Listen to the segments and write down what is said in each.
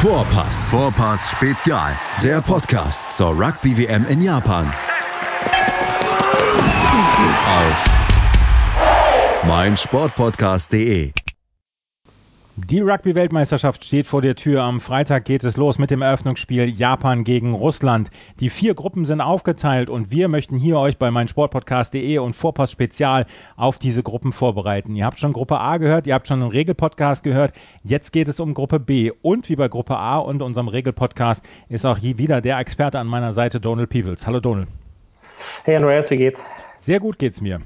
Vorpass. Vorpass Spezial. Der Podcast zur Rugby WM in Japan. Auf meinsportpodcast.de. Die Rugby-Weltmeisterschaft steht vor der Tür. Am Freitag geht es los mit dem Eröffnungsspiel Japan gegen Russland. Die vier Gruppen sind aufgeteilt und wir möchten hier euch bei meinsportpodcast.de und Vorpass Spezial auf diese Gruppen vorbereiten. Ihr habt schon Gruppe A gehört, ihr habt schon einen Regelpodcast gehört. Jetzt geht es um Gruppe B. Und wie bei Gruppe A und unserem Regelpodcast ist auch hier wieder der Experte an meiner Seite, Donald Peebles. Hallo Donald. Hey Andreas, wie geht's? Sehr gut geht's mir.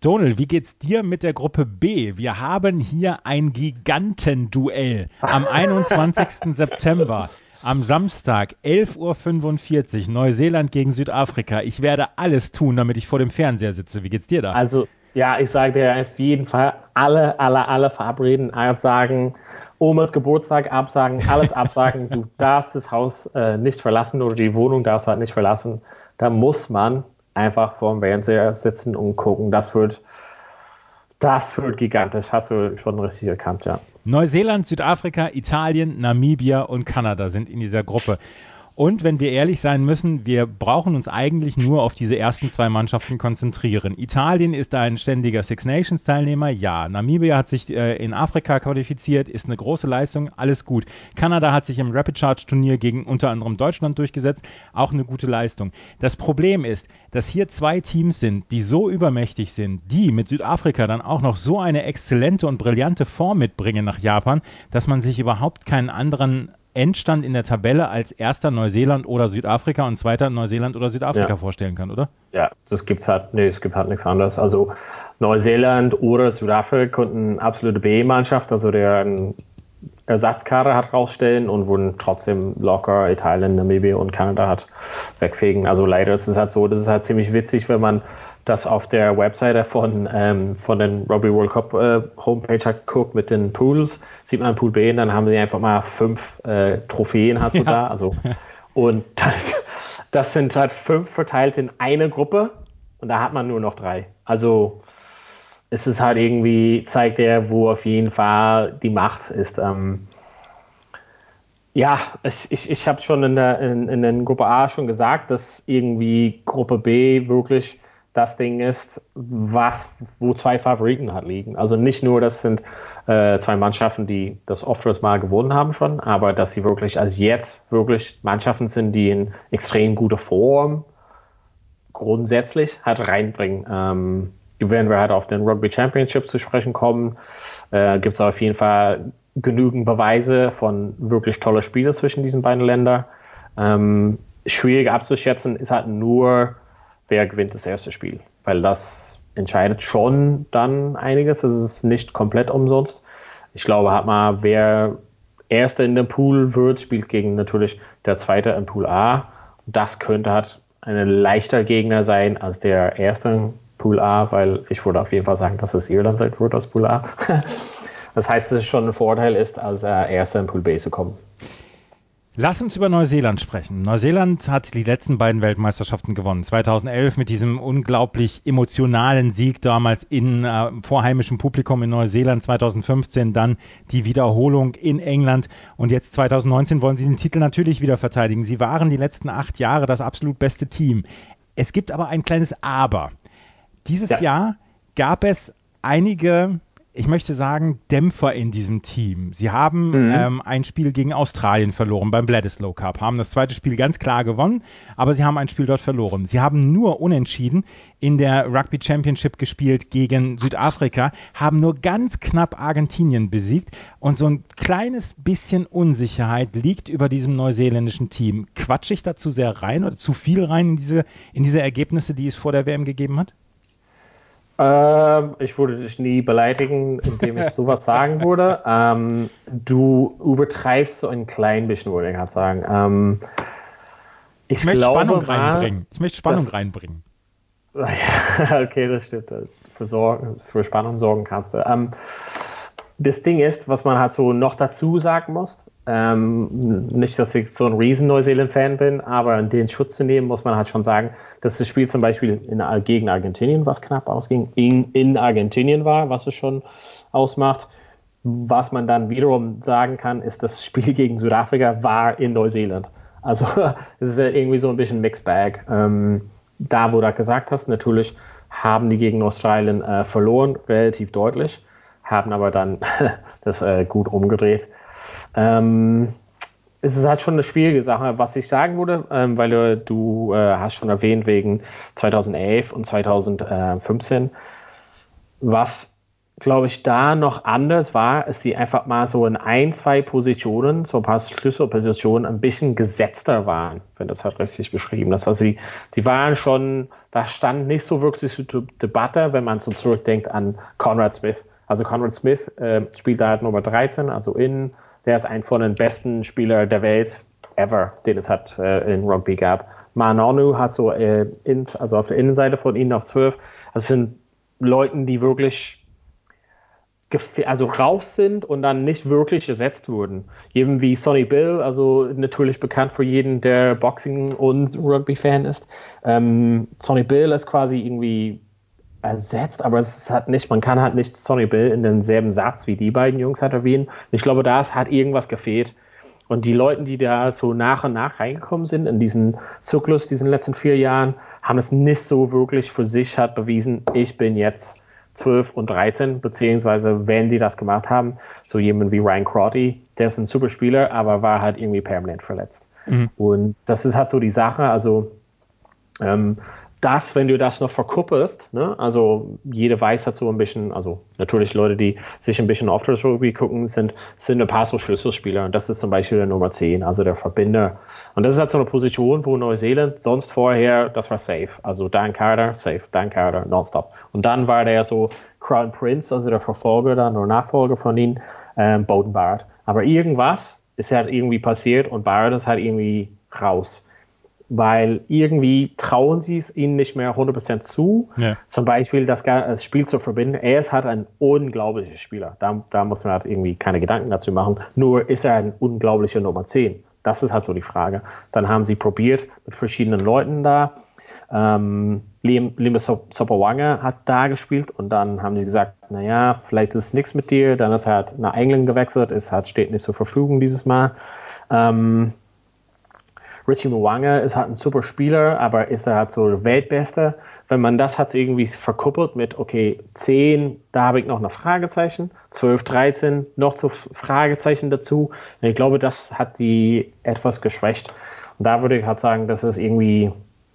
Donald, wie geht's dir mit der Gruppe B? Wir haben hier ein Gigantenduell am 21. September. Am Samstag, 11.45 Uhr, Neuseeland gegen Südafrika. Ich werde alles tun, damit ich vor dem Fernseher sitze. Wie geht's dir da? Also, ja, ich sage dir auf jeden Fall, alle, alle, alle verabreden, sagen, Omas Geburtstag absagen, alles absagen. du darfst das Haus äh, nicht verlassen oder die Wohnung darfst halt nicht verlassen. Da muss man einfach vorm Fernseher sitzen und gucken. Das wird, das wird gigantisch. Hast du schon richtig erkannt, ja. Neuseeland, Südafrika, Italien, Namibia und Kanada sind in dieser Gruppe. Und wenn wir ehrlich sein müssen, wir brauchen uns eigentlich nur auf diese ersten zwei Mannschaften konzentrieren. Italien ist ein ständiger Six Nations Teilnehmer, ja. Namibia hat sich äh, in Afrika qualifiziert, ist eine große Leistung, alles gut. Kanada hat sich im Rapid Charge Turnier gegen unter anderem Deutschland durchgesetzt, auch eine gute Leistung. Das Problem ist, dass hier zwei Teams sind, die so übermächtig sind, die mit Südafrika dann auch noch so eine exzellente und brillante Form mitbringen nach Japan, dass man sich überhaupt keinen anderen Endstand in der Tabelle als erster Neuseeland oder Südafrika und zweiter Neuseeland oder Südafrika ja. vorstellen kann, oder? Ja, das gibt halt, nee, es gibt halt nichts anderes. Also Neuseeland oder Südafrika konnten absolute B-Mannschaft, also der Ersatzkader hat rausstellen und wurden trotzdem locker Italien, Namibia und Kanada hat wegfegen. Also leider ist es halt so, das ist halt ziemlich witzig, wenn man das auf der Webseite von, ähm, von den Rugby World Cup äh, Homepage hat geguckt mit den Pools, sieht man Pool B und dann haben sie einfach mal fünf äh, Trophäen hat so ja. da. Also, und das, das sind halt fünf verteilt in eine Gruppe und da hat man nur noch drei. Also es ist halt irgendwie, zeigt er, wo auf jeden Fall die Macht ist. Ähm, ja, ich, ich, ich habe schon in der, in, in der Gruppe A schon gesagt, dass irgendwie Gruppe B wirklich das Ding ist, was, wo zwei Favoriten halt liegen. Also nicht nur, das sind äh, zwei Mannschaften, die das oftmals mal gewonnen haben schon, aber dass sie wirklich als jetzt wirklich Mannschaften sind, die in extrem guter Form grundsätzlich halt reinbringen. Ähm, werden wir halt auf den Rugby Championship zu sprechen kommen, äh, gibt es auf jeden Fall genügend Beweise von wirklich toller Spiele zwischen diesen beiden Ländern. Ähm, schwierig abzuschätzen ist halt nur, wer gewinnt das erste Spiel, weil das entscheidet schon dann einiges. Es ist nicht komplett umsonst. Ich glaube, hat mal, wer Erster in dem Pool wird, spielt gegen natürlich der Zweite im Pool A. Das könnte halt ein leichter Gegner sein als der Erste Pool A, weil ich würde auf jeden Fall sagen, dass es Irland sein wird als Pool A. das heißt, dass es schon ein Vorteil ist, als Erster im Pool B zu kommen. Lass uns über Neuseeland sprechen. Neuseeland hat die letzten beiden Weltmeisterschaften gewonnen. 2011 mit diesem unglaublich emotionalen Sieg damals in äh, vorheimischem Publikum in Neuseeland. 2015 dann die Wiederholung in England. Und jetzt 2019 wollen sie den Titel natürlich wieder verteidigen. Sie waren die letzten acht Jahre das absolut beste Team. Es gibt aber ein kleines Aber. Dieses ja. Jahr gab es einige ich möchte sagen, Dämpfer in diesem Team. Sie haben mhm. ähm, ein Spiel gegen Australien verloren beim Bledisloe Cup, haben das zweite Spiel ganz klar gewonnen, aber sie haben ein Spiel dort verloren. Sie haben nur unentschieden in der Rugby Championship gespielt gegen Südafrika, haben nur ganz knapp Argentinien besiegt und so ein kleines bisschen Unsicherheit liegt über diesem neuseeländischen Team. Quatsch ich dazu sehr rein oder zu viel rein in diese, in diese Ergebnisse, die es vor der WM gegeben hat? Ähm, ich würde dich nie beleidigen, indem ich sowas sagen würde. Ähm, du übertreibst so ein klein bisschen, würde ich gerade sagen. Ähm, ich, ich möchte glaube, Spannung reinbringen. Ich möchte Spannung das, reinbringen. okay, das stimmt. Für, Sorgen, für Spannung sorgen kannst du. Das Ding ist, was man halt so noch dazu sagen muss, ähm, nicht, dass ich so ein riesen Neuseeland-Fan bin, aber den Schutz zu nehmen, muss man halt schon sagen, dass das Spiel zum Beispiel in, gegen Argentinien, was knapp ausging, in, in Argentinien war, was es schon ausmacht. was man dann wiederum sagen kann, ist, das Spiel gegen Südafrika war in Neuseeland. Also es ist irgendwie so ein bisschen Mixed Bag. Ähm, da, wo du gesagt hast, natürlich haben die gegen Australien äh, verloren, relativ deutlich, haben aber dann das äh, gut umgedreht. Ähm, es ist halt schon eine schwierige Sache, was ich sagen würde, ähm, weil du, du äh, hast schon erwähnt wegen 2011 und 2015, was glaube ich, da noch anders war, ist die einfach mal so in ein, zwei Positionen, so ein paar Schlüsselpositionen ein bisschen gesetzter waren, wenn das halt richtig beschrieben ist. Also die, die waren schon, da stand nicht so wirklich zur Debatte, wenn man so zurückdenkt an Conrad Smith. Also Conrad Smith äh, spielt da halt Nummer 13, also in der ist ein von den besten Spielern der Welt ever, den es hat äh, in Rugby gab. Manonu hat so, äh, in, also auf der Innenseite von ihnen auf 12. Das sind Leute, die wirklich also raus sind und dann nicht wirklich ersetzt wurden. Eben wie Sonny Bill, also natürlich bekannt für jeden, der Boxing und Rugby-Fan ist. Ähm, Sonny Bill ist quasi irgendwie ersetzt, aber es hat nicht, man kann halt nicht Sonny Bill in denselben Satz wie die beiden Jungs hat erwähnen. Ich glaube, da hat irgendwas gefehlt. Und die Leute, die da so nach und nach reingekommen sind in diesen Zyklus, diesen letzten vier Jahren, haben es nicht so wirklich für sich hat bewiesen, ich bin jetzt 12 und 13, beziehungsweise wenn die das gemacht haben, so jemand wie Ryan Crotty, der ist ein super Spieler, aber war halt irgendwie permanent verletzt. Mhm. Und das ist halt so die Sache, also ähm, das, wenn du das noch verkuppelst, ne, also jede weiß so ein bisschen, also natürlich Leute, die sich ein bisschen auf das Rugby gucken, sind, sind ein paar so Schlüsselspieler. Und das ist zum Beispiel der Nummer 10, also der Verbinder. Und das ist halt so eine Position, wo Neuseeland sonst vorher, das war safe. Also Dan Carter, safe, Dan Carter, nonstop. Und dann war der so Crown Prince, also der Verfolger dann oder Nachfolger von ihm, ähm, Bowden Barrett. Aber irgendwas ist halt irgendwie passiert und Barrett ist halt irgendwie raus weil irgendwie trauen sie es ihnen nicht mehr 100% zu. Ja. Zum Beispiel das, das, Spiel zu verbinden. Er ist halt ein unglaublicher Spieler. Da, da muss man halt irgendwie keine Gedanken dazu machen. Nur ist er ein unglaublicher Nummer 10. Das ist halt so die Frage. Dann haben sie probiert mit verschiedenen Leuten da. Ähm, Liam, Liam Sopawanga hat da gespielt und dann haben sie gesagt, naja, vielleicht ist es nichts mit dir. Dann ist er halt nach England gewechselt, ist halt, steht nicht zur Verfügung dieses Mal. Ähm, Richie Mwanga ist halt ein super Spieler, aber ist er halt so der Weltbeste. Wenn man das hat irgendwie verkuppelt mit, okay, 10, da habe ich noch ein Fragezeichen, 12, 13, noch zu Fragezeichen dazu. Und ich glaube, das hat die etwas geschwächt. Und da würde ich halt sagen, dass es irgendwie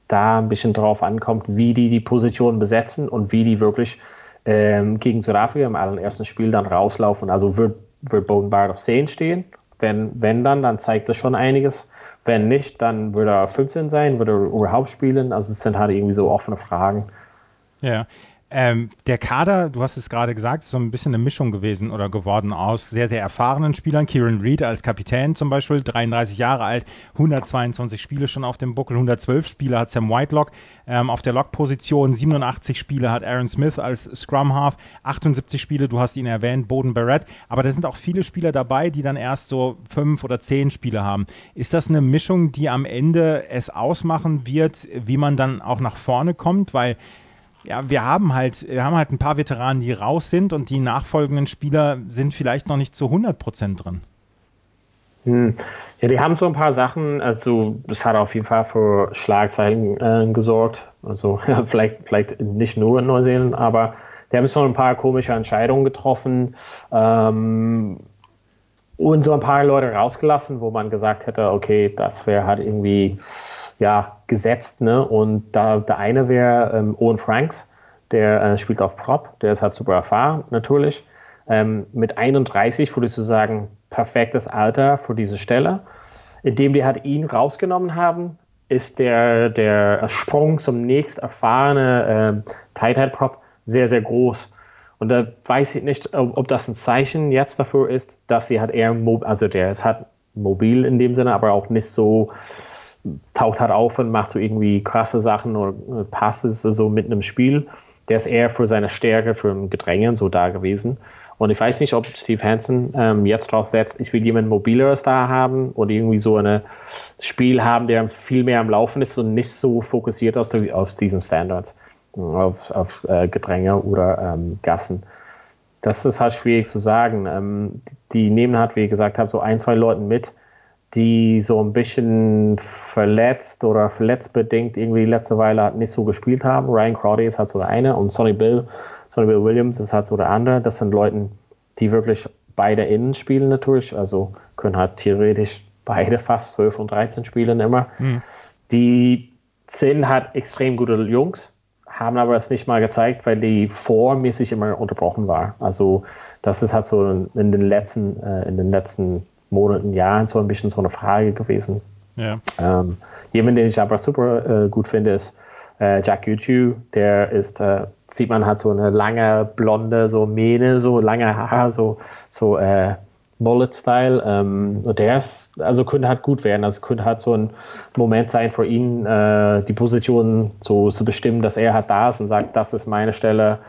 da ein bisschen drauf ankommt, wie die die Position besetzen und wie die wirklich ähm, gegen Südafrika im allerersten Spiel dann rauslaufen. Also wird, wird Bowden Bard auf 10 stehen. Wenn, wenn dann, dann zeigt das schon einiges. Wenn nicht, dann würde er 15 sein, würde er überhaupt spielen. Also es sind halt irgendwie so offene Fragen. Ja, ähm, der Kader, du hast es gerade gesagt, ist so ein bisschen eine Mischung gewesen oder geworden aus sehr, sehr erfahrenen Spielern. Kieran Reed als Kapitän zum Beispiel, 33 Jahre alt, 122 Spiele schon auf dem Buckel, 112 Spiele hat Sam Whitelock ähm, auf der Lock-Position, 87 Spiele hat Aaron Smith als Scrum-Half, 78 Spiele, du hast ihn erwähnt, Boden Barrett, aber da sind auch viele Spieler dabei, die dann erst so fünf oder zehn Spiele haben. Ist das eine Mischung, die am Ende es ausmachen wird, wie man dann auch nach vorne kommt? Weil ja, wir haben halt, wir haben halt ein paar Veteranen, die raus sind und die nachfolgenden Spieler sind vielleicht noch nicht zu 100 Prozent drin. Hm. Ja, die haben so ein paar Sachen, also das hat auf jeden Fall für Schlagzeilen äh, gesorgt. Also ja, vielleicht, vielleicht nicht nur in Neuseeland, aber die haben so ein paar komische Entscheidungen getroffen ähm, und so ein paar Leute rausgelassen, wo man gesagt hätte, okay, das wäre halt irgendwie ja, gesetzt. Ne? Und da der eine wäre ähm, Owen Franks, der äh, spielt auf Prop, der ist halt super erfahren natürlich. Ähm, mit 31 würdest du sagen, perfektes Alter für diese Stelle. Indem die halt ihn rausgenommen haben, ist der, der Sprung zum nächst erfahrene äh, Tight Head Prop sehr, sehr groß. Und da weiß ich nicht, ob, ob, das ein Zeichen jetzt dafür ist, dass sie halt eher, also der ist halt mobil in dem Sinne, aber auch nicht so taucht halt auf und macht so irgendwie krasse Sachen oder Passes so mitten im Spiel. Der ist eher für seine Stärke, für ein Gedränge so da gewesen. Und ich weiß nicht, ob Steve Hansen ähm, jetzt drauf setzt, ich will jemanden mobileres da haben oder irgendwie so ein Spiel haben, der viel mehr am Laufen ist und nicht so fokussiert auf, auf diesen Standards, auf, auf äh, Gedränge oder ähm, Gassen. das ist halt schwierig zu sagen. Ähm, die nehmen halt, wie gesagt habe, so ein, zwei Leuten mit, die so ein bisschen verletzt oder verletzbedingt irgendwie letzte Weile halt nicht so gespielt haben. Ryan Crowdy ist halt so der eine und Sonny Bill, Sonny Bill Williams ist halt so der andere. Das sind Leute, die wirklich beide innen spielen natürlich, also können halt theoretisch beide fast 12 und 13 spielen immer. Mhm. Die sind halt extrem gute Jungs, haben aber es nicht mal gezeigt, weil die vormäßig immer unterbrochen war. Also das ist halt so in den letzten, äh, in den letzten Monaten, Jahren so ein bisschen so eine Frage gewesen. Ähm, jemand, den ich aber super äh, gut finde, ist äh, Jack Gucci. Der ist, äh, sieht man hat so eine lange blonde so Mähne, so lange Haare, so so äh, Mullet-Style. Ähm, und der ist, also könnte halt gut werden. Also könnte halt so ein Moment sein für ihn, äh, die Position so zu bestimmen, dass er halt da ist und sagt, das ist meine Stelle.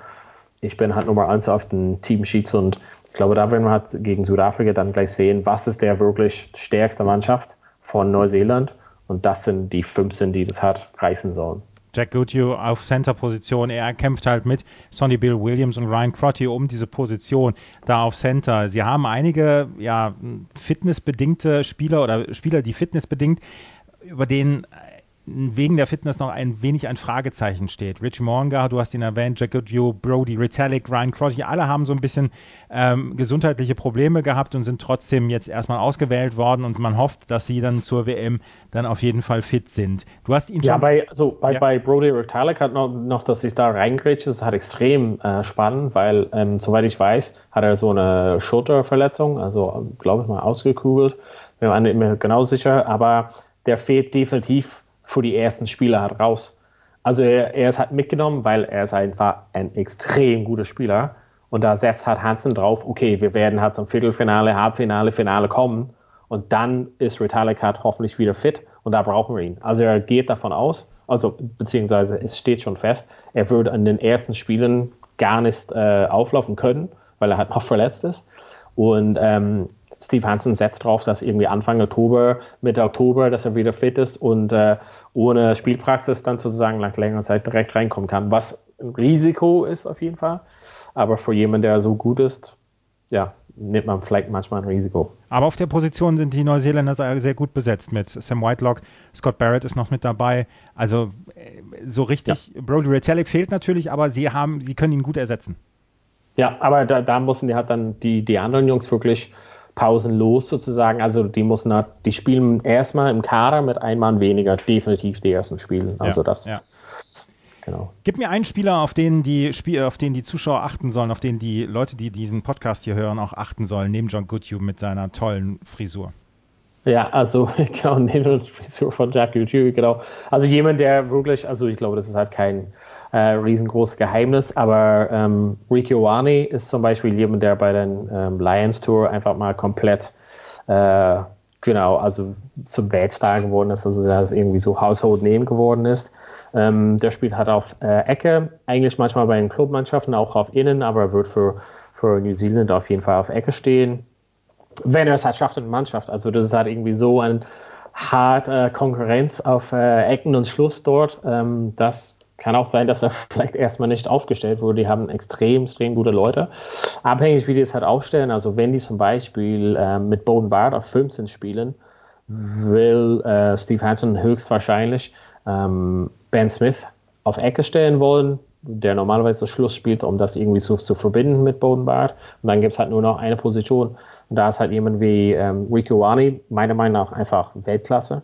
Ich bin halt Nummer eins auf den Team-Sheets und ich glaube, da werden wir halt gegen Südafrika dann gleich sehen, was ist der wirklich stärkste Mannschaft von Neuseeland. Und das sind die 15, die das hat reißen sollen. Jack Goodhue auf Center-Position. Er kämpft halt mit Sonny Bill Williams und Ryan Crotty um diese Position da auf Center. Sie haben einige ja, fitnessbedingte Spieler oder Spieler, die fitnessbedingt über den wegen der Fitness noch ein wenig ein Fragezeichen steht. Rich Monga, du hast ihn erwähnt, Jack Goodhue, Brody Retallick, Ryan Crotty, alle haben so ein bisschen ähm, gesundheitliche Probleme gehabt und sind trotzdem jetzt erstmal ausgewählt worden und man hofft, dass sie dann zur WM dann auf jeden Fall fit sind. Du hast ihn schon... Ja, bei, also bei, ja. bei Brody Retallick hat noch, noch, dass ich da reingrätsche, das hat extrem äh, spannend, weil ähm, soweit ich weiß, hat er so eine Schulterverletzung, also glaube ich mal ausgekugelt. Bin mir nicht mehr genau sicher, aber der fehlt definitiv für die ersten Spiele halt raus. Also er, er ist halt mitgenommen, weil er ist einfach ein extrem guter Spieler. Und da setzt halt Hansen drauf, okay, wir werden halt zum Viertelfinale, Halbfinale, Finale kommen. Und dann ist Ritalik halt hoffentlich wieder fit und da brauchen wir ihn. Also er geht davon aus, also beziehungsweise es steht schon fest, er würde in den ersten Spielen gar nicht äh, auflaufen können, weil er halt noch verletzt ist. Und ähm, Steve Hansen setzt darauf, dass irgendwie Anfang Oktober, Mitte Oktober, dass er wieder fit ist und äh, ohne Spielpraxis dann sozusagen nach längerer Zeit direkt reinkommen kann. Was ein Risiko ist auf jeden Fall. Aber für jemanden, der so gut ist, ja, nimmt man vielleicht manchmal ein Risiko. Aber auf der Position sind die Neuseeländer sehr gut besetzt mit Sam Whitelock, Scott Barrett ist noch mit dabei. Also äh, so richtig, ja. Brody Retallick fehlt natürlich, aber sie haben, sie können ihn gut ersetzen. Ja, aber da, da müssen die halt dann die, die anderen Jungs wirklich pausenlos sozusagen. Also die müssen halt, die spielen erstmal im Kader mit einem Mann weniger, definitiv die ersten Spielen. Also ja, das. Ja. Genau. Gib mir einen Spieler, auf den die auf den die Zuschauer achten sollen, auf den die Leute, die diesen Podcast hier hören, auch achten sollen, neben John Goodhue mit seiner tollen Frisur. Ja, also genau, neben der Frisur von Jack Goodhue, genau. Also jemand, der wirklich, also ich glaube, das ist halt kein äh, riesengroßes Geheimnis, aber ähm, Ricky Owani ist zum Beispiel jemand, der bei den ähm, Lions Tour einfach mal komplett äh, genau, also zum Weltstar geworden ist, also der irgendwie so Household Name geworden ist. Ähm, der spielt halt auf äh, Ecke, eigentlich manchmal bei den Clubmannschaften auch auf Innen, aber wird für, für New Zealand auf jeden Fall auf Ecke stehen. Wenn er es halt schafft in der Mannschaft. Also das ist halt irgendwie so ein hart äh, Konkurrenz auf äh, Ecken und Schluss dort. Ähm, das kann auch sein, dass er vielleicht erstmal nicht aufgestellt wurde. Die haben extrem, extrem gute Leute. Abhängig, wie die es halt aufstellen. Also wenn die zum Beispiel äh, mit Bowden Bard auf 15 spielen, will äh, Steve Hansen höchstwahrscheinlich ähm, Ben Smith auf Ecke stellen wollen, der normalerweise das Schluss spielt, um das irgendwie so zu verbinden mit Bowden Bard. Und dann gibt es halt nur noch eine Position. Und da ist halt jemand wie ähm, Rico Wani, meiner Meinung nach einfach Weltklasse.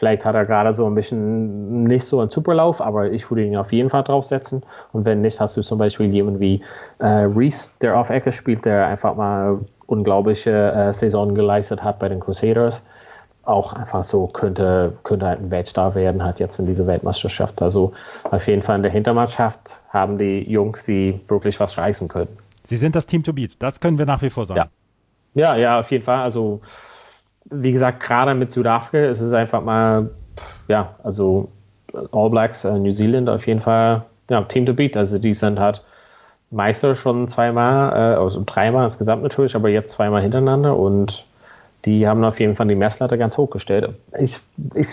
Vielleicht hat er gerade so ein bisschen nicht so einen Superlauf, aber ich würde ihn auf jeden Fall draufsetzen. Und wenn nicht, hast du zum Beispiel jemanden wie äh, Reese, der auf Ecke spielt, der einfach mal unglaubliche äh, Saison geleistet hat bei den Crusaders. Auch einfach so könnte, könnte halt ein Weltstar werden, hat jetzt in dieser Weltmeisterschaft. Also auf jeden Fall in der Hintermannschaft haben die Jungs, die wirklich was reißen können. Sie sind das Team to beat, das können wir nach wie vor sagen. Ja, ja, ja auf jeden Fall. Also wie gesagt, gerade mit Südafrika ist es einfach mal, ja, also All Blacks, äh, New Zealand auf jeden Fall, ja, Team to beat. Also die sind halt Meister schon zweimal, äh, also dreimal insgesamt natürlich, aber jetzt zweimal hintereinander und die haben auf jeden Fall die Messlatte ganz hochgestellt. Ich, ich,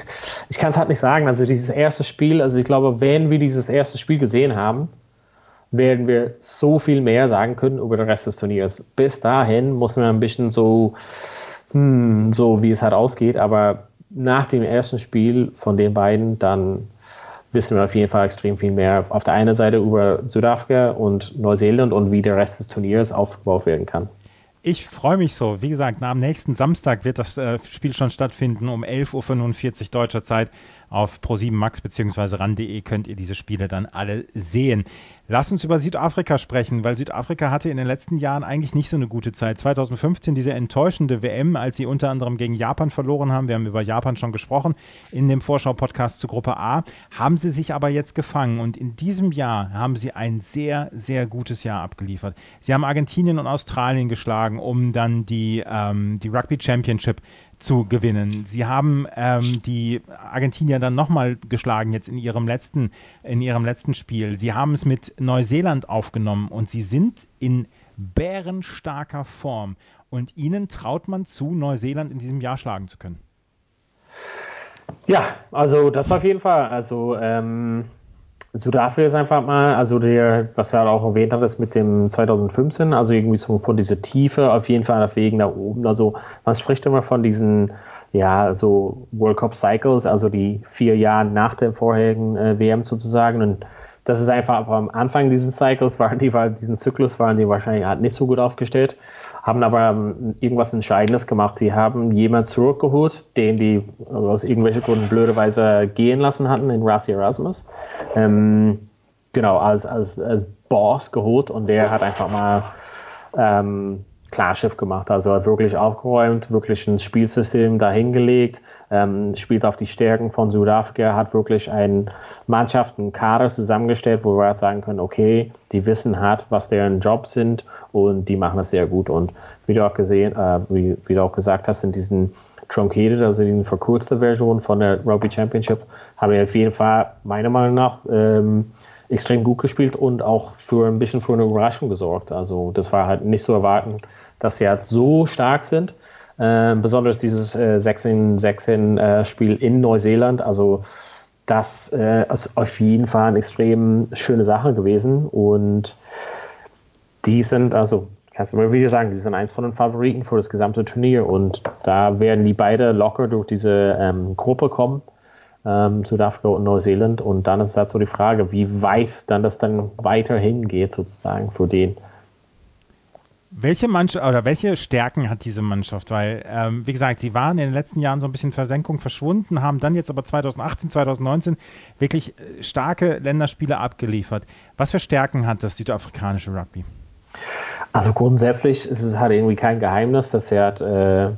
ich kann es halt nicht sagen. Also dieses erste Spiel, also ich glaube, wenn wir dieses erste Spiel gesehen haben, werden wir so viel mehr sagen können über den Rest des Turniers. Bis dahin muss man ein bisschen so, hm, so wie es halt ausgeht, aber nach dem ersten Spiel von den beiden, dann wissen wir auf jeden Fall extrem viel mehr auf der einen Seite über Südafrika und Neuseeland und wie der Rest des Turniers aufgebaut werden kann. Ich freue mich so. Wie gesagt, am nächsten Samstag wird das äh, Spiel schon stattfinden um 11.45 Uhr deutscher Zeit auf Pro7 Max bzw. ran.de könnt ihr diese Spiele dann alle sehen. Lass uns über Südafrika sprechen, weil Südafrika hatte in den letzten Jahren eigentlich nicht so eine gute Zeit. 2015 diese enttäuschende WM, als sie unter anderem gegen Japan verloren haben. Wir haben über Japan schon gesprochen in dem Vorschau-Podcast zu Gruppe A. Haben sie sich aber jetzt gefangen und in diesem Jahr haben sie ein sehr, sehr gutes Jahr abgeliefert. Sie haben Argentinien und Australien geschlagen, um dann die, ähm, die Rugby Championship zu gewinnen. Sie haben ähm, die Argentinier dann nochmal geschlagen jetzt in ihrem letzten in ihrem letzten Spiel. Sie haben es mit Neuseeland aufgenommen und sie sind in bärenstarker Form und ihnen traut man zu, Neuseeland in diesem Jahr schlagen zu können. Ja, also das auf jeden Fall. Also ähm, Südafrika ist einfach mal, also der, was er auch erwähnt hat, ist mit dem 2015, also irgendwie so von dieser Tiefe auf jeden Fall auf Wegen nach oben. Also man spricht immer von diesen, ja, so World Cup Cycles, also die vier Jahre nach der vorherigen äh, WM sozusagen. Und das ist einfach am Anfang dieses Cycles waren die, weil diesen Zyklus waren die wahrscheinlich halt nicht so gut aufgestellt haben aber ähm, irgendwas Entscheidendes gemacht. Die haben jemanden zurückgeholt, den die aus irgendwelchen Gründen blöderweise gehen lassen hatten, in Rassi Erasmus. Ähm, genau, als, als, als Boss geholt und der hat einfach mal ähm, Klarschiff gemacht. Also hat wirklich aufgeräumt, wirklich ein Spielsystem dahingelegt, ähm, spielt auf die Stärken von Südafrika, hat wirklich eine Mannschaft, einen Kader zusammengestellt, wo wir halt sagen können, okay, die wissen hat, was deren Jobs sind und die machen das sehr gut. Und wie du auch gesehen, äh, wie, wie, du auch gesagt hast, in diesen Truncated, also in verkürzte Version von der Rugby Championship, haben wir auf jeden Fall meiner Meinung nach ähm, extrem gut gespielt und auch für ein bisschen für eine Überraschung gesorgt. Also das war halt nicht zu erwarten, dass sie halt so stark sind. Äh, besonders dieses äh, 16-16-Spiel äh, in Neuseeland. Also das äh, ist auf jeden Fall eine extrem schöne Sache gewesen. Und die sind, also kannst du mal wieder sagen, die sind eins von den Favoriten für das gesamte Turnier. Und da werden die beide locker durch diese ähm, Gruppe kommen. Ähm, Südafrika und Neuseeland. Und dann ist dazu halt die Frage, wie weit dann das dann weiterhin geht, sozusagen, für den. Welche oder welche Stärken hat diese Mannschaft? Weil, ähm, wie gesagt, sie waren in den letzten Jahren so ein bisschen Versenkung verschwunden, haben dann jetzt aber 2018, 2019 wirklich äh, starke Länderspiele abgeliefert. Was für Stärken hat das südafrikanische Rugby? Also grundsätzlich ist es halt irgendwie kein Geheimnis, dass er hat, äh,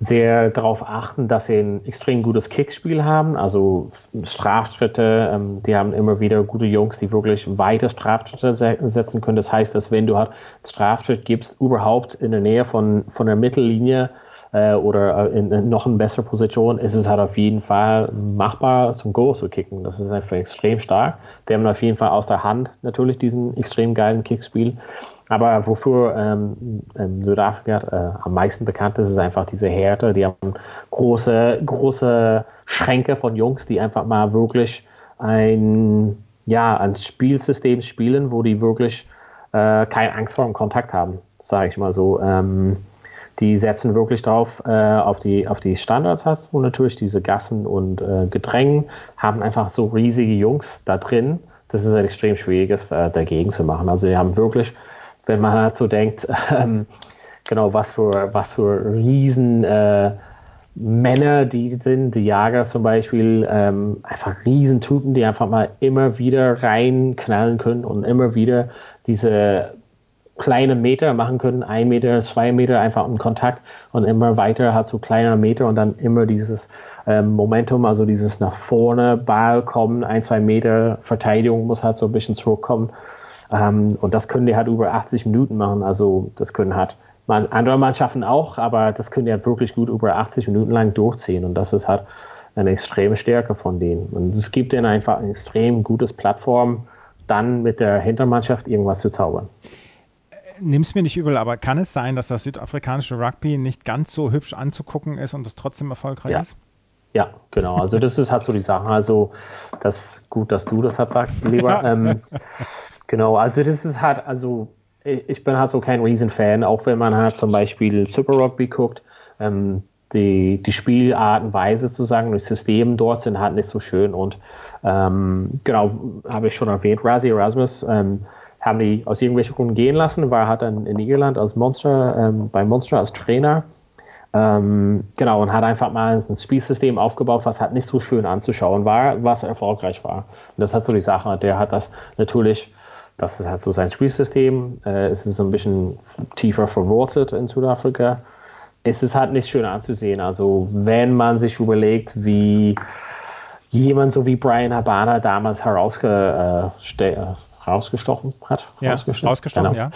sehr darauf achten, dass sie ein extrem gutes Kickspiel haben, also Straftritte, ähm, die haben immer wieder gute Jungs, die wirklich weite Straftritte setzen können. Das heißt, dass wenn du halt Straftritt gibst, überhaupt in der Nähe von, von der Mittellinie äh, oder in, in noch eine bessere Position, ist es halt auf jeden Fall machbar, zum Goal zu kicken. Das ist einfach extrem stark. Die haben auf jeden Fall aus der Hand natürlich diesen extrem geilen Kickspiel. Aber wofür ähm, Südafrika äh, am meisten bekannt ist, ist einfach diese Härte. Die haben große, große Schränke von Jungs, die einfach mal wirklich ein, ja, ein Spielsystem spielen, wo die wirklich äh, keine Angst vor dem Kontakt haben, sage ich mal so. Ähm, die setzen wirklich drauf äh, auf die auf die Standards und natürlich diese Gassen und äh, Gedrängen haben einfach so riesige Jungs da drin. Das ist ein extrem schwieriges äh, dagegen zu machen. Also die haben wirklich wenn man halt so denkt, ähm, genau, was für, was für riesen äh, Männer die sind, die Jager zum Beispiel, ähm, einfach Riesentypen, die einfach mal immer wieder reinknallen können und immer wieder diese kleine Meter machen können, ein Meter, zwei Meter einfach im Kontakt und immer weiter hat so kleiner Meter und dann immer dieses ähm, Momentum, also dieses nach vorne Ball kommen, ein, zwei Meter Verteidigung muss halt so ein bisschen zurückkommen ähm, und das können die halt über 80 Minuten machen. Also das können halt man, andere Mannschaften auch, aber das können die halt wirklich gut über 80 Minuten lang durchziehen. Und das ist halt eine extreme Stärke von denen. Und es gibt denen einfach ein extrem gutes Plattform, dann mit der Hintermannschaft irgendwas zu zaubern. Nimm's mir nicht übel, aber kann es sein, dass das südafrikanische Rugby nicht ganz so hübsch anzugucken ist und es trotzdem erfolgreich ja. ist? Ja, genau. Also das ist halt so die Sache. Also das gut, dass du das halt sagst, lieber. ähm, Genau, also das ist halt, also ich bin halt so kein Riesenfan, auch wenn man halt zum Beispiel Super Rugby guckt. Ähm, die, die Spielartenweise zu sagen, das System dort sind halt nicht so schön und ähm, genau, habe ich schon erwähnt, Razi Erasmus ähm, haben die aus irgendwelchen Gründen gehen lassen, war halt dann in Irland als Monster, ähm, bei Monster als Trainer. Ähm, genau, und hat einfach mal ein Spielsystem aufgebaut, was halt nicht so schön anzuschauen war, was erfolgreich war. Und das hat so die Sache, der hat das natürlich, das ist halt so sein Spielsystem, äh, es ist so ein bisschen tiefer verwurzelt in Südafrika. Es ist halt nicht schön anzusehen. Also wenn man sich überlegt, wie jemand so wie Brian Habana damals herausge, äh, rausgestochen hat. Ja, rausgestochen, genau. ja.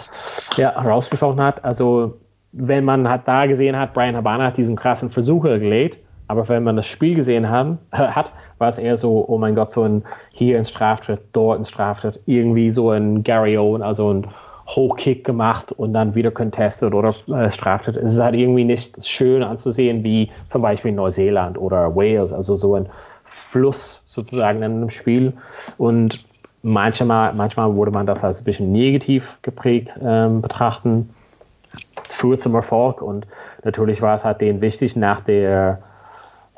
Ja, rausgestochen hat. Also wenn man hat da gesehen hat, Brian Habana hat diesen krassen Versuch gelegt, aber wenn man das Spiel gesehen haben, hat, war es eher so, oh mein Gott, so ein hier ein Straftritt, dort ein Straftritt, irgendwie so ein Gary Owen, also ein Hochkick gemacht und dann wieder contested oder äh, Straftritt. Es ist halt irgendwie nicht schön anzusehen wie zum Beispiel Neuseeland oder Wales, also so ein Fluss sozusagen in einem Spiel. Und manchmal, manchmal wurde man das als ein bisschen negativ geprägt ähm, betrachten führt zum Erfolg und natürlich war es halt denen wichtig nach der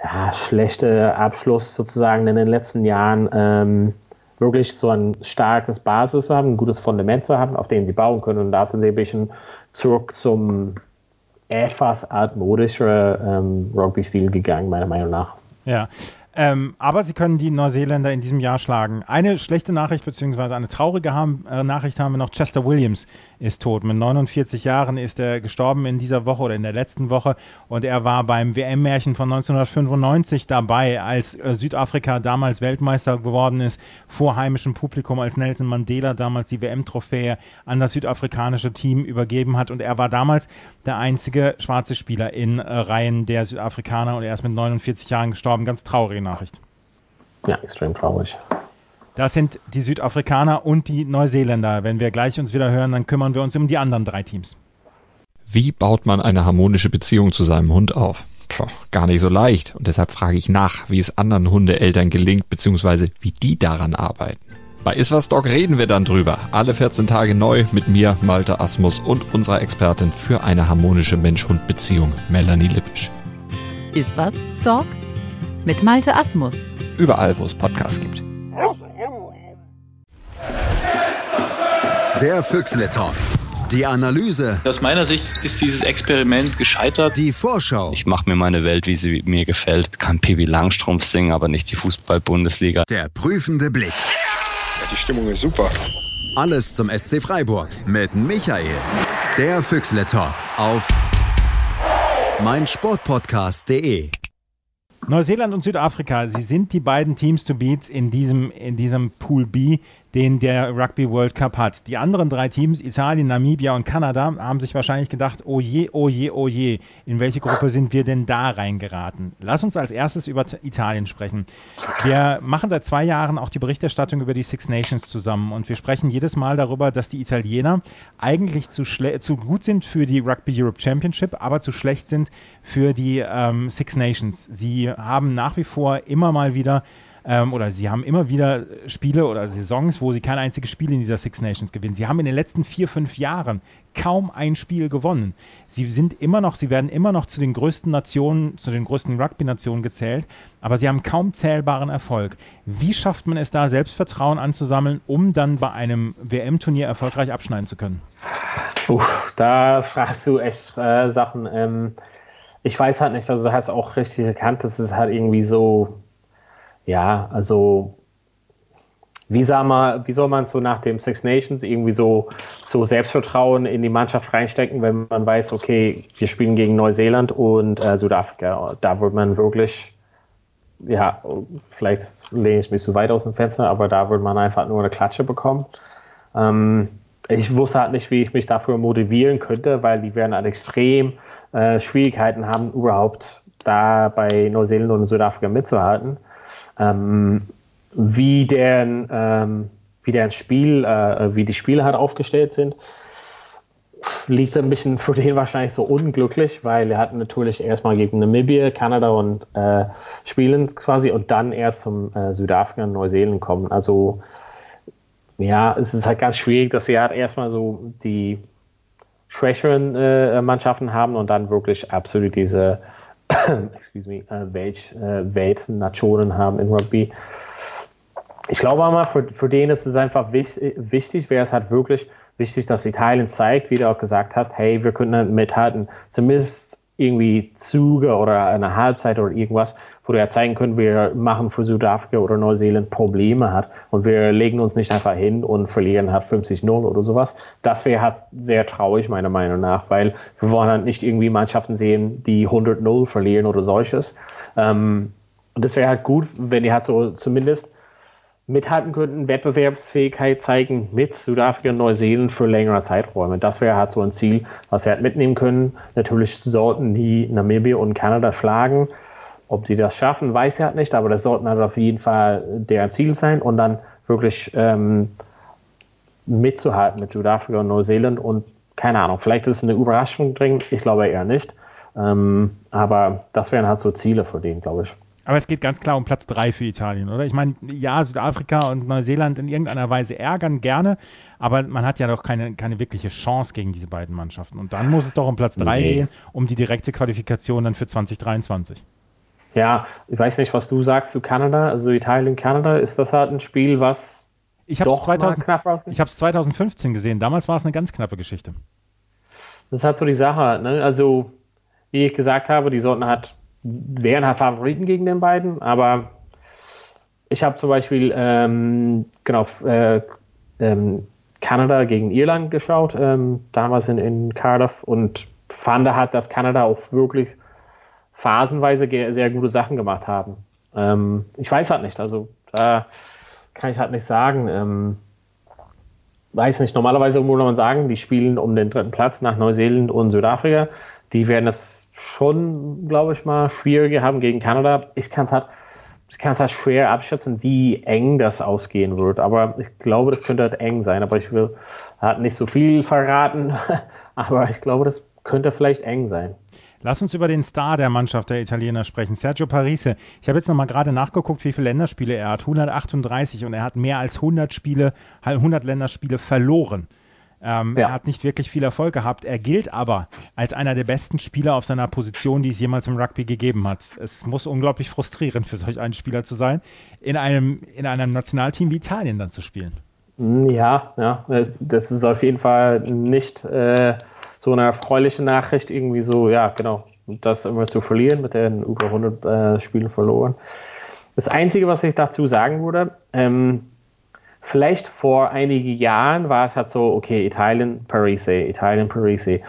ja, schlechte Abschluss sozusagen in den letzten Jahren ähm, wirklich so ein starkes Basis zu haben, ein gutes Fundament zu haben, auf dem sie bauen können und da sind sie ein bisschen zurück zum etwas altmodischeren ähm, Rugby-Stil gegangen, meiner Meinung nach. Ja, ähm, aber sie können die Neuseeländer in diesem Jahr schlagen. Eine schlechte Nachricht beziehungsweise eine traurige haben, äh, Nachricht haben wir noch. Chester Williams ist tot. Mit 49 Jahren ist er gestorben in dieser Woche oder in der letzten Woche und er war beim WM-Märchen von 1995 dabei, als äh, Südafrika damals Weltmeister geworden ist, vor heimischem Publikum, als Nelson Mandela damals die WM-Trophäe an das südafrikanische Team übergeben hat und er war damals der einzige schwarze Spieler in äh, Reihen der Südafrikaner und er ist mit 49 Jahren gestorben. Ganz traurig Nachricht. Ja, extrem traurig. Das sind die Südafrikaner und die Neuseeländer. Wenn wir gleich uns wieder hören, dann kümmern wir uns um die anderen drei Teams. Wie baut man eine harmonische Beziehung zu seinem Hund auf? Puh, gar nicht so leicht. Und deshalb frage ich nach, wie es anderen Hundeeltern gelingt, beziehungsweise wie die daran arbeiten. Bei Iswas Dog reden wir dann drüber. Alle 14 Tage neu mit mir, Malte Asmus und unserer Expertin für eine harmonische Mensch-Hund-Beziehung, Melanie Lippisch. Iswas Dog? Mit Malte Asmus. Überall, wo es Podcasts gibt. Der Füchsle Talk. Die Analyse. Aus meiner Sicht ist dieses Experiment gescheitert. Die Vorschau. Ich mache mir meine Welt, wie sie mir gefällt. Kann Pippi Langstrumpf singen, aber nicht die Fußball-Bundesliga. Der prüfende Blick. Ja, die Stimmung ist super. Alles zum SC Freiburg mit Michael. Der Füchsle Talk auf meinsportpodcast.de. Neuseeland und Südafrika, sie sind die beiden Teams to beat in diesem, in diesem Pool B den der Rugby World Cup hat. Die anderen drei Teams, Italien, Namibia und Kanada, haben sich wahrscheinlich gedacht, oh je, oh je, oh je, in welche Gruppe sind wir denn da reingeraten? Lass uns als erstes über Italien sprechen. Wir machen seit zwei Jahren auch die Berichterstattung über die Six Nations zusammen und wir sprechen jedes Mal darüber, dass die Italiener eigentlich zu, zu gut sind für die Rugby Europe Championship, aber zu schlecht sind für die ähm, Six Nations. Sie haben nach wie vor immer mal wieder ähm, oder sie haben immer wieder Spiele oder Saisons, wo sie kein einziges Spiel in dieser Six Nations gewinnen. Sie haben in den letzten vier, fünf Jahren kaum ein Spiel gewonnen. Sie sind immer noch, sie werden immer noch zu den größten Nationen, zu den größten Rugby-Nationen gezählt, aber sie haben kaum zählbaren Erfolg. Wie schafft man es da, Selbstvertrauen anzusammeln, um dann bei einem WM-Turnier erfolgreich abschneiden zu können? Uff, da fragst du echt äh, Sachen. Ähm, ich weiß halt nicht, also du hast auch richtig erkannt, dass es halt irgendwie so ja, also wie, sag mal, wie soll man so nach dem Six Nations irgendwie so, so Selbstvertrauen in die Mannschaft reinstecken, wenn man weiß, okay, wir spielen gegen Neuseeland und äh, Südafrika. Da wird man wirklich, ja, vielleicht lehne ich mich zu weit aus dem Fenster, aber da wird man einfach nur eine Klatsche bekommen. Ähm, ich wusste halt nicht, wie ich mich dafür motivieren könnte, weil die werden halt extrem äh, Schwierigkeiten haben, überhaupt da bei Neuseeland und Südafrika mitzuhalten ähm, wie deren, ähm, wie deren Spiel, äh, wie die Spiele halt aufgestellt sind, liegt ein bisschen für den wahrscheinlich so unglücklich, weil er hat natürlich erstmal gegen Namibia, Kanada und äh, spielen quasi und dann erst zum äh, Südafrika und Neuseeland kommen. Also ja, es ist halt ganz schwierig, dass sie halt erstmal so die schwächeren äh, Mannschaften haben und dann wirklich absolut diese excuse me, äh, Welt, äh, Weltnationen haben im Rugby. Ich glaube aber, für, für den ist es einfach wichtig, wichtig wäre es halt wirklich wichtig, dass Italien zeigt, wie du auch gesagt hast, hey, wir können mithalten, zumindest irgendwie Züge oder eine Halbzeit oder irgendwas, wo wir ja zeigen können, wir machen für Südafrika oder Neuseeland Probleme hat und wir legen uns nicht einfach hin und verlieren halt 50-0 oder sowas. Das wäre halt sehr traurig, meiner Meinung nach, weil wir wollen halt nicht irgendwie Mannschaften sehen, die 100-0 verlieren oder solches. Ähm, und das wäre halt gut, wenn die halt so zumindest mithalten könnten, Wettbewerbsfähigkeit zeigen mit Südafrika und Neuseeland für längere Zeiträume. Das wäre halt so ein Ziel, was sie halt mitnehmen können. Natürlich sollten die Namibia und Kanada schlagen. Ob die das schaffen, weiß ich halt nicht, aber das sollten halt auf jeden Fall deren Ziel sein und dann wirklich ähm, mitzuhalten mit Südafrika und Neuseeland und keine Ahnung, vielleicht ist es eine Überraschung drin, ich glaube eher nicht. Ähm, aber das wären halt so Ziele für den, glaube ich. Aber es geht ganz klar um Platz 3 für Italien, oder? Ich meine, ja, Südafrika und Neuseeland in irgendeiner Weise ärgern gerne, aber man hat ja doch keine, keine wirkliche Chance gegen diese beiden Mannschaften. Und dann muss es doch um Platz 3 nee. gehen, um die direkte Qualifikation dann für 2023. Ja, ich weiß nicht, was du sagst zu Kanada, also Italien, Kanada, ist das halt ein Spiel, was ich habe es 2015 gesehen, damals war es eine ganz knappe Geschichte. Das ist halt so die Sache, ne? also wie ich gesagt habe, die sollten halt, wären halt Favoriten gegen den beiden, aber ich habe zum Beispiel ähm, genau äh, ähm, Kanada gegen Irland geschaut, ähm, damals in, in Cardiff und fand halt, dass Kanada auch wirklich phasenweise sehr gute Sachen gemacht haben. Ähm, ich weiß halt nicht, also da kann ich halt nicht sagen. Ähm, weiß nicht, normalerweise muss man sagen, die spielen um den dritten Platz nach Neuseeland und Südafrika. Die werden es schon, glaube ich mal, schwieriger haben gegen Kanada. Ich kann es halt, ich kann es halt schwer abschätzen, wie eng das ausgehen wird. Aber ich glaube, das könnte halt eng sein. Aber ich will halt nicht so viel verraten. Aber ich glaube, das könnte vielleicht eng sein. Lass uns über den Star der Mannschaft der Italiener sprechen, Sergio Parise. Ich habe jetzt nochmal gerade nachgeguckt, wie viele Länderspiele er hat. 138 und er hat mehr als 100 Spiele, 100 Länderspiele verloren. Ähm, ja. Er hat nicht wirklich viel Erfolg gehabt. Er gilt aber als einer der besten Spieler auf seiner Position, die es jemals im Rugby gegeben hat. Es muss unglaublich frustrierend für solch einen Spieler zu sein, in einem, in einem Nationalteam wie Italien dann zu spielen. Ja, ja, das ist auf jeden Fall nicht äh, so eine erfreuliche Nachricht, irgendwie so, ja, genau, das immer zu verlieren, mit den über 100 äh, Spielen verloren. Das Einzige, was ich dazu sagen würde, ähm, vielleicht vor einigen Jahren war es halt so, okay, Italien, Parise, Italien, Parise.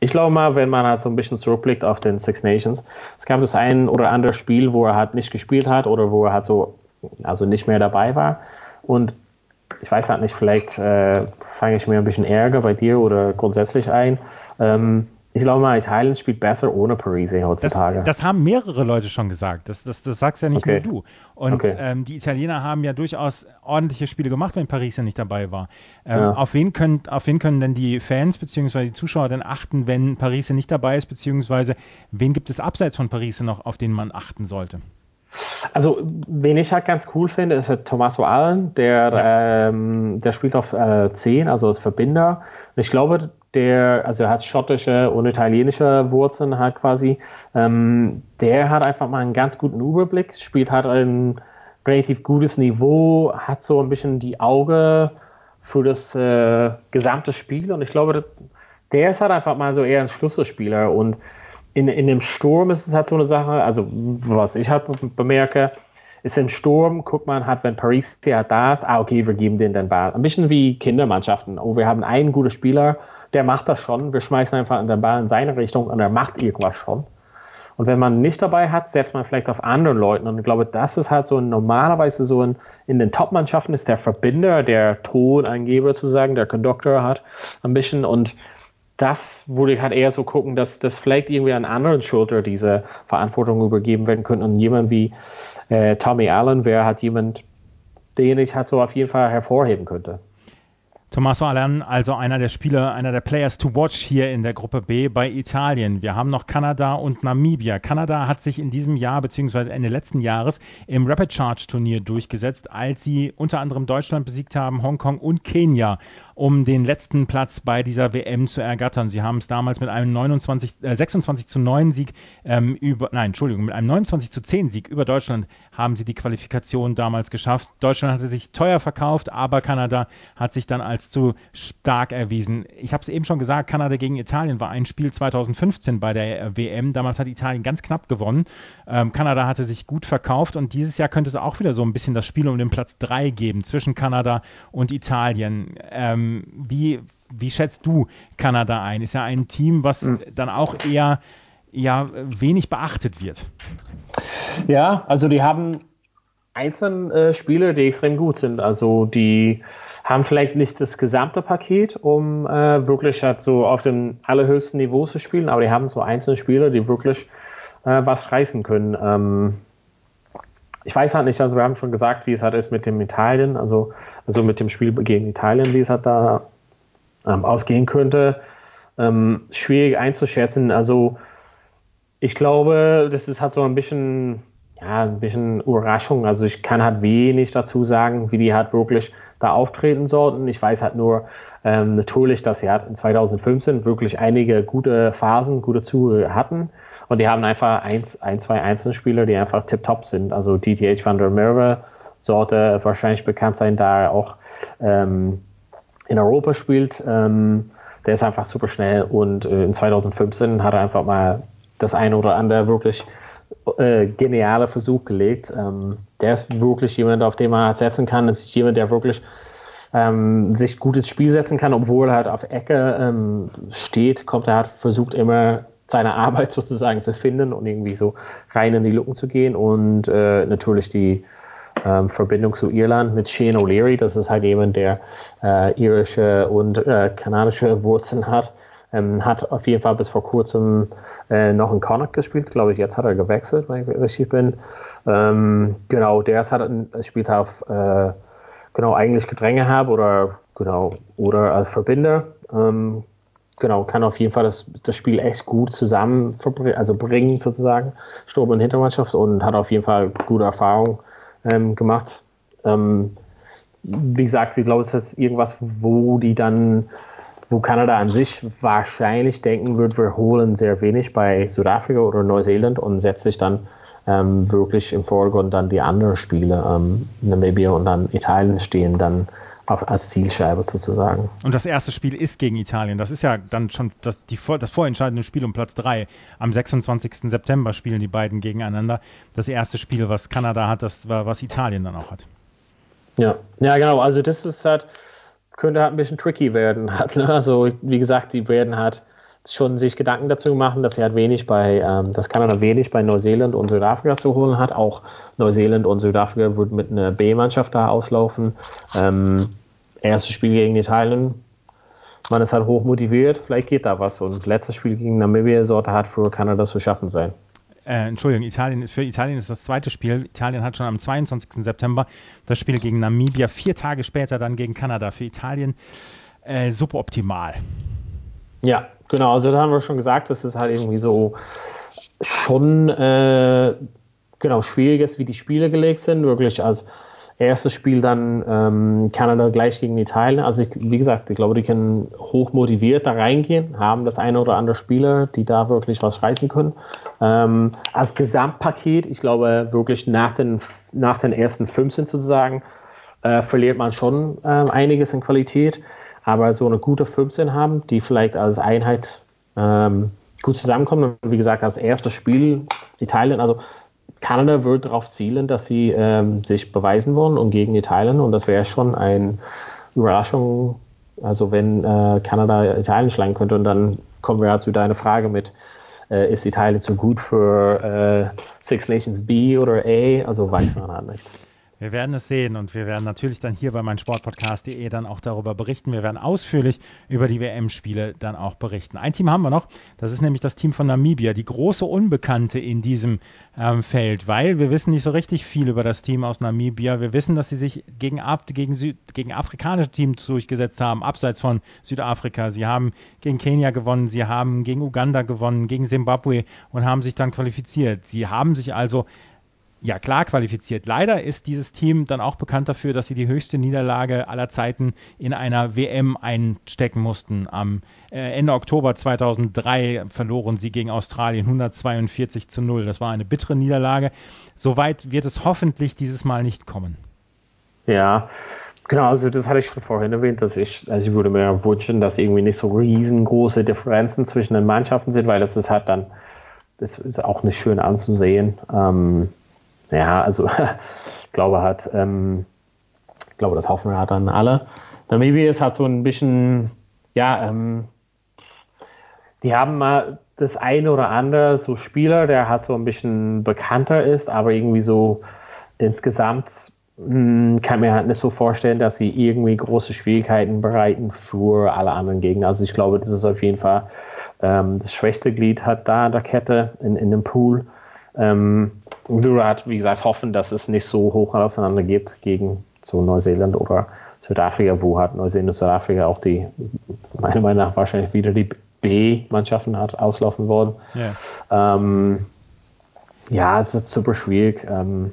Ich glaube mal, wenn man halt so ein bisschen zurückblickt auf den Six Nations, es gab das ein oder andere Spiel, wo er halt nicht gespielt hat oder wo er halt so, also nicht mehr dabei war. Und ich weiß halt nicht, vielleicht äh, fange ich mir ein bisschen Ärger bei dir oder grundsätzlich ein. Ähm, ich glaube mal, Italien spielt besser ohne Parise heutzutage. Das, das, haben mehrere Leute schon gesagt. Das, das, das sagst ja nicht okay. nur du. Und okay. ähm, die Italiener haben ja durchaus ordentliche Spiele gemacht, wenn Paris ja nicht dabei war. Ähm, ja. auf, wen können, auf wen können denn die Fans bzw. die Zuschauer denn achten, wenn Paris nicht dabei ist, beziehungsweise wen gibt es abseits von Paris noch, auf den man achten sollte? Also, wen ich halt ganz cool finde, ist halt Tommaso Allen, der, ja. ähm, der spielt auf äh, 10, also als Verbinder. Und ich glaube, der, also er hat schottische und italienische Wurzeln halt quasi, ähm, der hat einfach mal einen ganz guten Überblick, spielt halt ein relativ gutes Niveau, hat so ein bisschen die Auge für das äh, gesamte Spiel und ich glaube, der ist halt einfach mal so eher ein Schlüsselspieler und in, in dem Sturm ist es halt so eine Sache, also was ich halt bemerke, ist im Sturm, guckt man halt, wenn Paris ja da ist, ah, okay, wir geben denen den Ball. Ein bisschen wie Kindermannschaften. Oh, wir haben einen guten Spieler, der macht das schon. Wir schmeißen einfach den Ball in seine Richtung und er macht irgendwas schon. Und wenn man nicht dabei hat, setzt man vielleicht auf andere Leute. Und ich glaube, das ist halt so normalerweise so in, in den Top-Mannschaften ist der Verbinder, der Tonangeber sozusagen, der Conductor hat ein bisschen. Und das würde ich halt eher so gucken, dass das vielleicht irgendwie an anderen Schulter diese Verantwortung übergeben werden könnte. Und jemand wie äh, Tommy Allen wäre halt jemand, den ich halt so auf jeden Fall hervorheben könnte. Tommaso Allan, also einer der Spieler, einer der Players to watch hier in der Gruppe B bei Italien. Wir haben noch Kanada und Namibia. Kanada hat sich in diesem Jahr bzw. Ende letzten Jahres im Rapid Charge Turnier durchgesetzt, als sie unter anderem Deutschland besiegt haben, Hongkong und Kenia um den letzten Platz bei dieser WM zu ergattern. Sie haben es damals mit einem 29, äh, 26 zu 9 Sieg ähm, über, nein, Entschuldigung, mit einem 29 zu 10 Sieg über Deutschland haben sie die Qualifikation damals geschafft. Deutschland hatte sich teuer verkauft, aber Kanada hat sich dann als zu stark erwiesen. Ich habe es eben schon gesagt, Kanada gegen Italien war ein Spiel 2015 bei der WM. Damals hat Italien ganz knapp gewonnen. Ähm, Kanada hatte sich gut verkauft und dieses Jahr könnte es auch wieder so ein bisschen das Spiel um den Platz 3 geben zwischen Kanada und Italien. Ähm, ähm, wie, wie schätzt du Kanada ein? Ist ja ein Team, was mhm. dann auch eher ja, wenig beachtet wird. Ja, also die haben einzelne äh, Spieler, die extrem gut sind. Also die haben vielleicht nicht das gesamte Paket, um äh, wirklich halt so auf dem allerhöchsten Niveau zu spielen, aber die haben so einzelne Spieler, die wirklich äh, was reißen können. Ähm, ich weiß halt nicht, also wir haben schon gesagt, wie es halt ist mit dem Italien, also, also mit dem Spiel gegen Italien, wie es halt da ähm, ausgehen könnte. Ähm, schwierig einzuschätzen. Also ich glaube, das ist halt so ein bisschen, ja, ein bisschen Überraschung. Also ich kann halt wenig dazu sagen, wie die halt wirklich da auftreten sollten. Ich weiß halt nur ähm, natürlich, dass sie halt in 2015 wirklich einige gute Phasen, gute Züge hatten. Und die haben einfach ein, ein zwei einzelne Spieler, die einfach tip-top sind. Also DTH van der Merwe sollte wahrscheinlich bekannt sein, da er auch ähm, in Europa spielt. Ähm, der ist einfach super schnell und äh, in 2015 hat er einfach mal das eine oder andere wirklich äh, geniale Versuch gelegt. Ähm, der ist wirklich jemand, auf den man setzen kann. Das ist jemand, der wirklich ähm, sich gutes Spiel setzen kann, obwohl er halt auf Ecke ähm, steht, kommt er halt, versucht immer seine Arbeit sozusagen zu finden und irgendwie so rein in die Lücken zu gehen und äh, natürlich die ähm, Verbindung zu Irland mit Shane O'Leary, das ist halt jemand, der äh, irische und äh, kanadische Wurzeln hat, ähm, hat auf jeden Fall bis vor kurzem äh, noch in Connacht gespielt, glaube ich, jetzt hat er gewechselt, wenn ich richtig bin. Ähm, genau, der ist halt, spielt auf äh, genau eigentlich Gedränge habe oder genau oder als Verbinder. Ähm, genau, kann auf jeden Fall das, das Spiel echt gut zusammen also bringen sozusagen, Sturm und Hintermannschaft und hat auf jeden Fall gute Erfahrungen ähm, gemacht. Ähm, wie gesagt, ich glaube, es ist irgendwas, wo die dann, wo Kanada an sich wahrscheinlich denken wird, wir holen sehr wenig bei Südafrika oder Neuseeland und setzt sich dann ähm, wirklich im Vordergrund dann die anderen Spiele, ähm, Namibia und dann Italien stehen dann auf, als Zielscheibe sozusagen. Und das erste Spiel ist gegen Italien. Das ist ja dann schon das, die, das vorentscheidende Spiel um Platz 3. Am 26. September spielen die beiden gegeneinander. Das erste Spiel, was Kanada hat, das war, was Italien dann auch hat. Ja, ja, genau. Also das ist halt, könnte halt ein bisschen tricky werden. Halt, ne? Also wie gesagt, die werden halt schon sich Gedanken dazu machen, dass er halt wenig bei, ähm, dass Kanada wenig bei Neuseeland und Südafrika zu holen hat. Auch Neuseeland und Südafrika wird mit einer B-Mannschaft da auslaufen. Ähm, erstes Spiel gegen Italien, man ist halt hoch motiviert, vielleicht geht da was. Und letztes Spiel gegen Namibia sollte halt für Kanada zu schaffen sein. Äh, Entschuldigung, Italien, für Italien ist das zweite Spiel. Italien hat schon am 22. September das Spiel gegen Namibia, vier Tage später dann gegen Kanada. Für Italien äh, suboptimal. Ja, genau. Also da haben wir schon gesagt, dass es halt irgendwie so schon äh, genau schwierig ist, wie die Spiele gelegt sind. Wirklich als erstes Spiel dann ähm, Kanada gleich gegen Italien. Also ich, wie gesagt, ich glaube, die können hoch motiviert da reingehen, haben das eine oder andere Spieler, die da wirklich was reißen können. Ähm, als Gesamtpaket, ich glaube wirklich nach den, nach den ersten 15 sozusagen, äh, verliert man schon äh, einiges in Qualität aber so eine gute 15 haben, die vielleicht als Einheit ähm, gut zusammenkommen. Und wie gesagt, als erstes Spiel Italien, also Kanada wird darauf zielen, dass sie ähm, sich beweisen wollen und gegen Italien und das wäre schon eine Überraschung, also wenn äh, Kanada Italien schlagen könnte und dann kommen wir ja zu deiner Frage mit, äh, ist Italien zu gut für äh, Six Nations B oder A? Also weiß man halt nicht. Wir werden es sehen und wir werden natürlich dann hier bei meinsportpodcast.de dann auch darüber berichten. Wir werden ausführlich über die WM-Spiele dann auch berichten. Ein Team haben wir noch, das ist nämlich das Team von Namibia, die große Unbekannte in diesem ähm, Feld, weil wir wissen nicht so richtig viel über das Team aus Namibia. Wir wissen, dass sie sich gegen, gegen, Süd, gegen afrikanische Teams durchgesetzt haben, abseits von Südafrika. Sie haben gegen Kenia gewonnen, sie haben gegen Uganda gewonnen, gegen Zimbabwe und haben sich dann qualifiziert. Sie haben sich also ja klar qualifiziert. Leider ist dieses Team dann auch bekannt dafür, dass sie die höchste Niederlage aller Zeiten in einer WM einstecken mussten. Am äh, Ende Oktober 2003 verloren sie gegen Australien 142 zu 0. Das war eine bittere Niederlage. Soweit wird es hoffentlich dieses Mal nicht kommen. Ja, Genau, also das hatte ich schon vorhin erwähnt, dass ich, also ich würde mir wünschen, dass irgendwie nicht so riesengroße Differenzen zwischen den Mannschaften sind, weil das ist halt dann, das ist auch nicht schön anzusehen. Ähm, ja, also ich glaube halt, ähm, glaube, das hoffen wir halt dann alle. Namibia ist halt so ein bisschen, ja, ähm, die haben mal das eine oder andere so Spieler, der halt so ein bisschen bekannter ist, aber irgendwie so insgesamt mh, hm, kann mir halt nicht so vorstellen, dass sie irgendwie große Schwierigkeiten bereiten für alle anderen Gegner. Also ich glaube, das ist auf jeden Fall ähm, das schwächste Glied hat da in der Kette in, in dem Pool. Ähm, würde halt, wie gesagt, hoffen, dass es nicht so hoch auseinander geht gegen so Neuseeland oder Südafrika, wo halt Neuseeland und Südafrika auch die, meiner Meinung nach, wahrscheinlich wieder die B-Mannschaften hat auslaufen wollen. Yeah. Ähm, ja, es ist super schwierig. Ähm,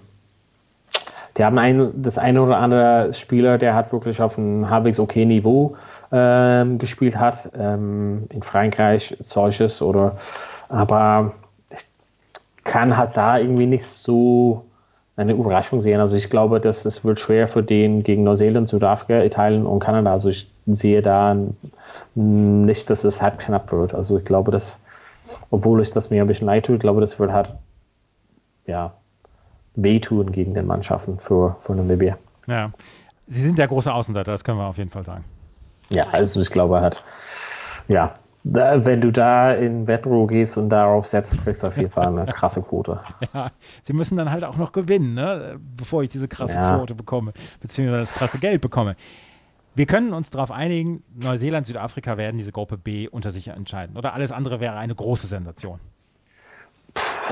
die haben ein, das eine oder andere Spieler, der hat wirklich auf einem halbwegs okay Niveau ähm, gespielt hat. Ähm, in Frankreich solches oder aber kann halt da irgendwie nicht so eine Überraschung sehen. Also ich glaube, dass es wird schwer für den gegen Neuseeland, Südafrika, Italien und Kanada. Also ich sehe da nicht, dass es halt knapp wird. Also ich glaube, dass, obwohl ich das mir ein bisschen leid tut, glaube das wird halt ja wehtun gegen den Mannschaften für, für Namibia. Ja. Sie sind der große Außenseiter, das können wir auf jeden Fall sagen. Ja, also ich glaube halt, ja, wenn du da in Wettro gehst und darauf setzt, kriegst du auf jeden Fall eine krasse Quote. Ja, sie müssen dann halt auch noch gewinnen, ne? bevor ich diese krasse ja. Quote bekomme, beziehungsweise das krasse Geld bekomme. Wir können uns darauf einigen, Neuseeland, Südafrika werden diese Gruppe B unter sich entscheiden. Oder alles andere wäre eine große Sensation.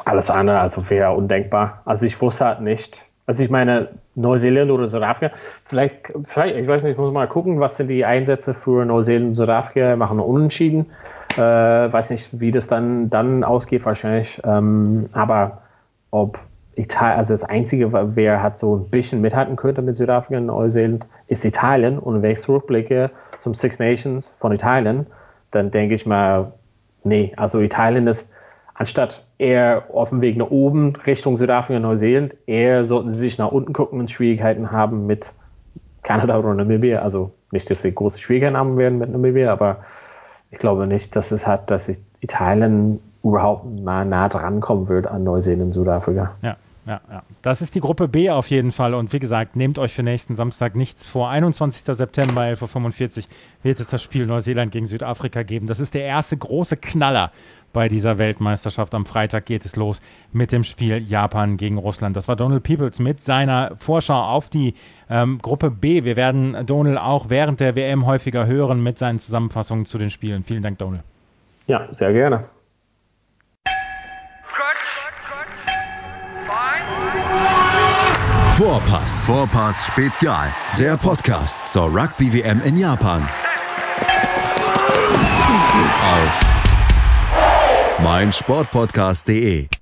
Alles andere also wäre undenkbar. Also ich wusste halt nicht, also ich meine, Neuseeland oder Südafrika, vielleicht, vielleicht, ich weiß nicht, ich muss mal gucken, was sind die Einsätze für Neuseeland und Südafrika, machen unentschieden. Äh, weiß nicht, wie das dann, dann ausgeht wahrscheinlich. Ähm, aber ob Italien, also das Einzige, wer hat so ein bisschen mithalten könnte mit Südafrika und Neuseeland, ist Italien. Und wenn ich zurückblicke zum Six Nations von Italien, dann denke ich mal, nee, also Italien ist anstatt eher auf dem Weg nach oben Richtung Südafrika, Neuseeland, eher sollten sie sich nach unten gucken und Schwierigkeiten haben mit Kanada oder Namibia. Also nicht, dass sie große Schwierigkeiten haben werden mit Namibia, aber ich glaube nicht, dass es hat, dass Italien überhaupt mal nah dran kommen wird an Neuseeland Südafrika. Ja. Ja, ja. Das ist die Gruppe B auf jeden Fall. Und wie gesagt, nehmt euch für nächsten Samstag nichts vor. 21. September, 11.45 Uhr wird es das Spiel Neuseeland gegen Südafrika geben. Das ist der erste große Knaller bei dieser Weltmeisterschaft. Am Freitag geht es los mit dem Spiel Japan gegen Russland. Das war Donald Peoples mit seiner Vorschau auf die ähm, Gruppe B. Wir werden Donald auch während der WM häufiger hören mit seinen Zusammenfassungen zu den Spielen. Vielen Dank, Donald. Ja, sehr gerne. Vorpass. Vorpass Spezial. Der Podcast zur Rugby WM in Japan. Auf meinsportpodcast.de